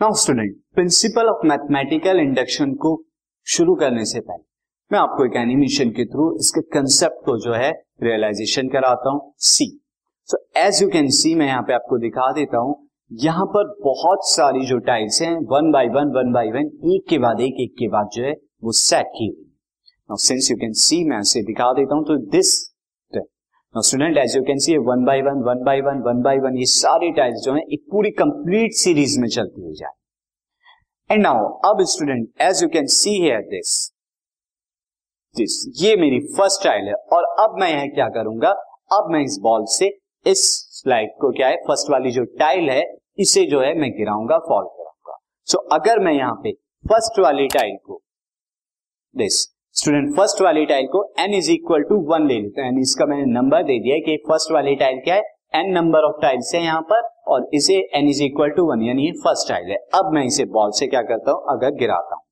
Now student, principle of mathematical induction को शुरू करने से पहले, मैं आपको एक एनिमेशन के थ्रू इसके कंसेप्ट को जो है रियलाइजेशन कराता हूँ see so as you can see मैं यहाँ पे आपको दिखा देता हूँ, यहाँ पर बहुत सारी जो टाइल्स हैं one by one one by one एक के बाद एक एक के बाद जो है वो सेट की हुई सिंस यू कैन सी मैं इसे दिखा देता हूँ तो this student as you can see one by one one by one one by one ये सारी टाइल्स जो है एक पूरी कंप्लीट सीरीज़ में चलती हुई जाए एंड नाउ अब student as you can see here this this ये मेरी फ़र्स्ट टाइल है। और अब मैं यह क्या करूँगा? अब मैं इस बॉल से इस स्लाइड को क्या है फ़र्स्ट वाली जो टाइल है इसे जो है मैं गिराऊँगा फॉल कराऊँगा। सो so, अगर मैं यहाँ पे फ़र्स्ट वाली टाइल को दिस स्टूडेंट फ़र्स्ट वाली टाइल को n is equal to one ले लेते हैं। इसका मैंने नंबर दे दिया कि फ़र्स्ट वाली टाइल क्या है? एन नंबर ऑफ़ टाइल्स है यहाँ पर और इसे n is equal to one यानी फ़र्स्ट टाइल है। अब मैं इसे बॉल से क्या करता हूँ? अगर गिराता हूँ।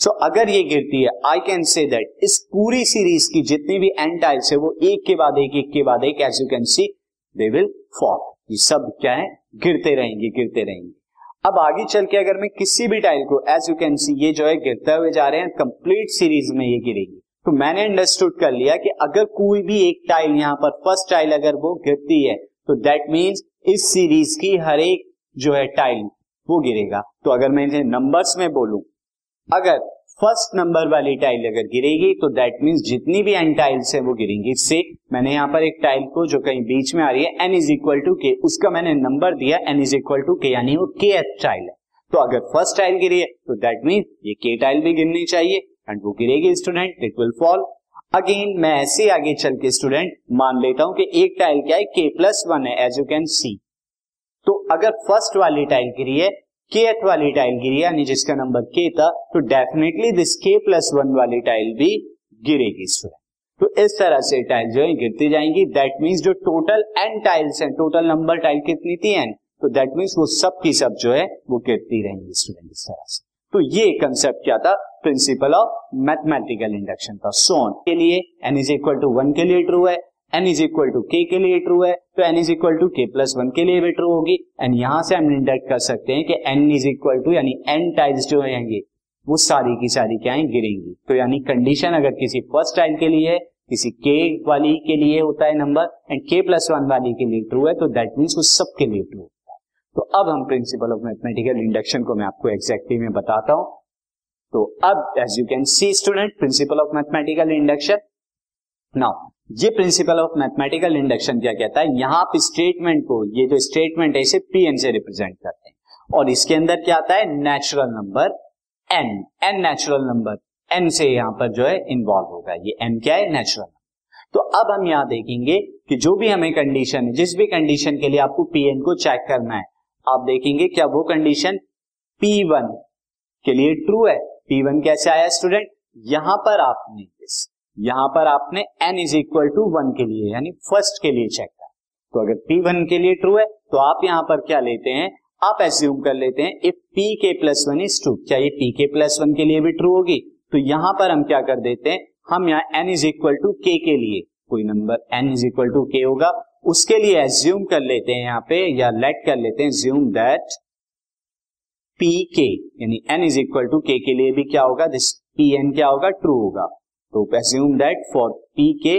सो so, अगर ये गिरती है आई कैन से दैट इस पूरी सीरीज़ की जितनी भी एन टाइल्स है वो एक के बाद एक एक के बाद एक as you can see they will fall ये सब क्या है? गिरते रहेंगे गिरते रहेंगे। अब आगे चल के अगर मैं किसी भी टाइल को एज यू कैन सी ये जो है गिरते हुए जा रहे हैं कंप्लीट सीरीज़ में ये गिरेगी। तो मैंने अंडरस्टूड कर लिया कि अगर कोई भी एक टाइल यहाँ पर फ़र्स्ट टाइल अगर वो गिरती है तो दैट मीन्स इस सीरीज़ की हर एक जो है टाइल वो गिरेगा। तो अगर मैं इसे नंबर्स में बोलूँ, अगर फ़र्स्ट नंबर वाली टाइल अगर गिरेगी तो दैट मीन्स जितनी भी एन टाइल्स है वो गिरेंगी। इससे मैंने यहाँ पर एक टाइल को जो कहीं बीच में आ रही है एन इज़ इक्वल टू के उसका मैंने नंबर दिया एन इज़ इक्वल टू के यानी वो के एथ टाइल है। तो अगर फ़र्स्ट टाइल गिरी है तो दैट मीन ये के टाइल भी गिरनी चाहिए एंड वो गिरेगी student it will fall again मैं ऐसे आगे चल के स्टूडेंट मान लेता हूँ कि एक टाइल क्या है के प्लस वन है एज यू कैन सी तो अगर फ़र्स्ट वाली टाइल गिरी है के एथ वाली टाइल गिरी यानी जिसका नंबर के था तो definitely this k plus one वाली टाइल भी गिरेगी स्टूडेंट तो इस तरह से टाइल जो है, गिरती जाएँगी। दैट मीन्स जो टोटल एन टाइल्स हैं टोटल नंबर टाइल कितनी थी एन तो दैट मीन्स वो सब की सब जो है, वो गिरती रहेंगी स्टूडेंट इस तरह से। तो ये कंसेप्ट क्या था? प्रिंसिपल ऑफ़ मैथमेटिकल इंडक्शन था। सोन के लिए n is equal to one के लिए ट्रू है। एन इज़ इक्वल टू के के लिए ट्रू है तो n is equal to k plus one के लिए भी ट्रू होगी। एंड यहाँ से हम इंडक्ट कर सकते हैं कि एन इज़ इक्वल टू यानी एन टाइल्स जो है वो सारी की सारी क्या गिरेंगी। तो यानी कंडीशन अगर किसी फ़र्स्ट टाइल के लिए है, किसी के वाली के लिए होता है number and k plus one वाली के लिए ट्रू है तो दैट मीन्स वो सबके लिए ट्रू होता है। तो अब हम प्रिंसिपल ऑफ़ मैथमेटिकल इंडक्शन को मैं आपको एग्जैक्टली में बताता हूँ। तो अब as you can see student principle of mathematical induction now ये प्रिंसिपल ऑफ़ मैथमेटिकल इंडक्शन क्या कहता है? यहाँ आप स्टेटमेंट को, ये जो स्टेटमेंट है, इसे पी एन से रिप्रेजेंट करते हैं। और इसके अंदर क्या आता है? Natural number n n natural number n से यहाँ पर जो है इन्वॉल्व होगा। ये एन क्या है? नेचुरल तो अब हम यहाँ देखेंगे कि जो भी हमें कंडीशन है, जिस भी कंडीशन के लिए आपको पी एन को चेक करना है, आप देखेंगे क्या वो कंडीशन पी वन के लिए ट्रू है। पी वन कैसे आया स्टूडेंट यहाँ पर आपने यहाँ पर आपने n is equal to one के लिए, यानी फ़र्स्ट के लिए चेक कर। तो अगर पी वन के लिए ट्रू है तो आप यहाँ पर क्या लेते हैं? आप एज्यूम कर लेते हैं if P k plus one is true क्या ये पी के प्लस वन के लिए भी ट्रू होगी? तो यहाँ पर हम क्या कर देते हैं? हम यहाँ एन इज़ इक्वल टू के के लिए, कोई number n is equal to k होगा, उसके लिए एज्यूम कर लेते हैं यहाँ पे, या लेट कर लेते हैं ज्यूम दैट पी के यानी एन इज़ इक्वल टू के के लिए भी क्या होगा? दिस पी एन क्या होगा? ट्रू होगा। तो assume that for P k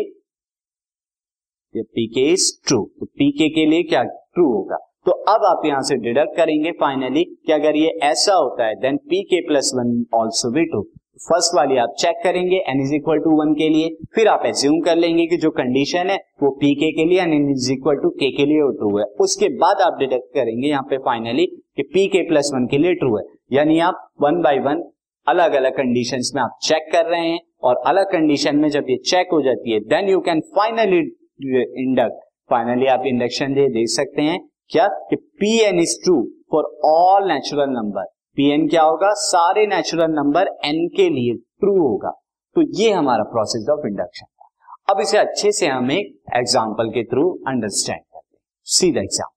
P k is true तो पी के के लिए क्या ट्रू होगा? तो अब आप यहाँ से डिडक्ट करेंगे फाइनली कि अगर ये ऐसा होता है then P k plus one also भी ट्रू फ़र्स्ट वाली आप चेक करेंगे n is equal to one के लिए, फिर आप एज्यूम कर लेंगे कि जो कंडीशन है, वो पी के के लिए एन इज़ इक्वल टू के के लिए ट्रू है. उसके बाद आप डिडक्ट करेंगे यहाँ पे फाइनली कि पी के प्लस वन के लिए ट्रू है. यानी आप वन बाय वन अलग अलग कंडीशन में आप चेक कर रहे हैं और अलग कंडीशन में जब ये चेक हो जाती है then you can finally induct finally आप इंडक्शन दे दे सकते हैं। क्या? कि P n is true for all natural number P n क्या होगा? सारे नेचुरल नंबर एन के लिए ट्रू होगा। तो ये हमारा प्रोसेस ऑफ़ इंडक्शन अब इसे अच्छे से हम एक एग्ज़ाम्पल के थ्रू अंडरस्टैंड करते हैं। सीधा example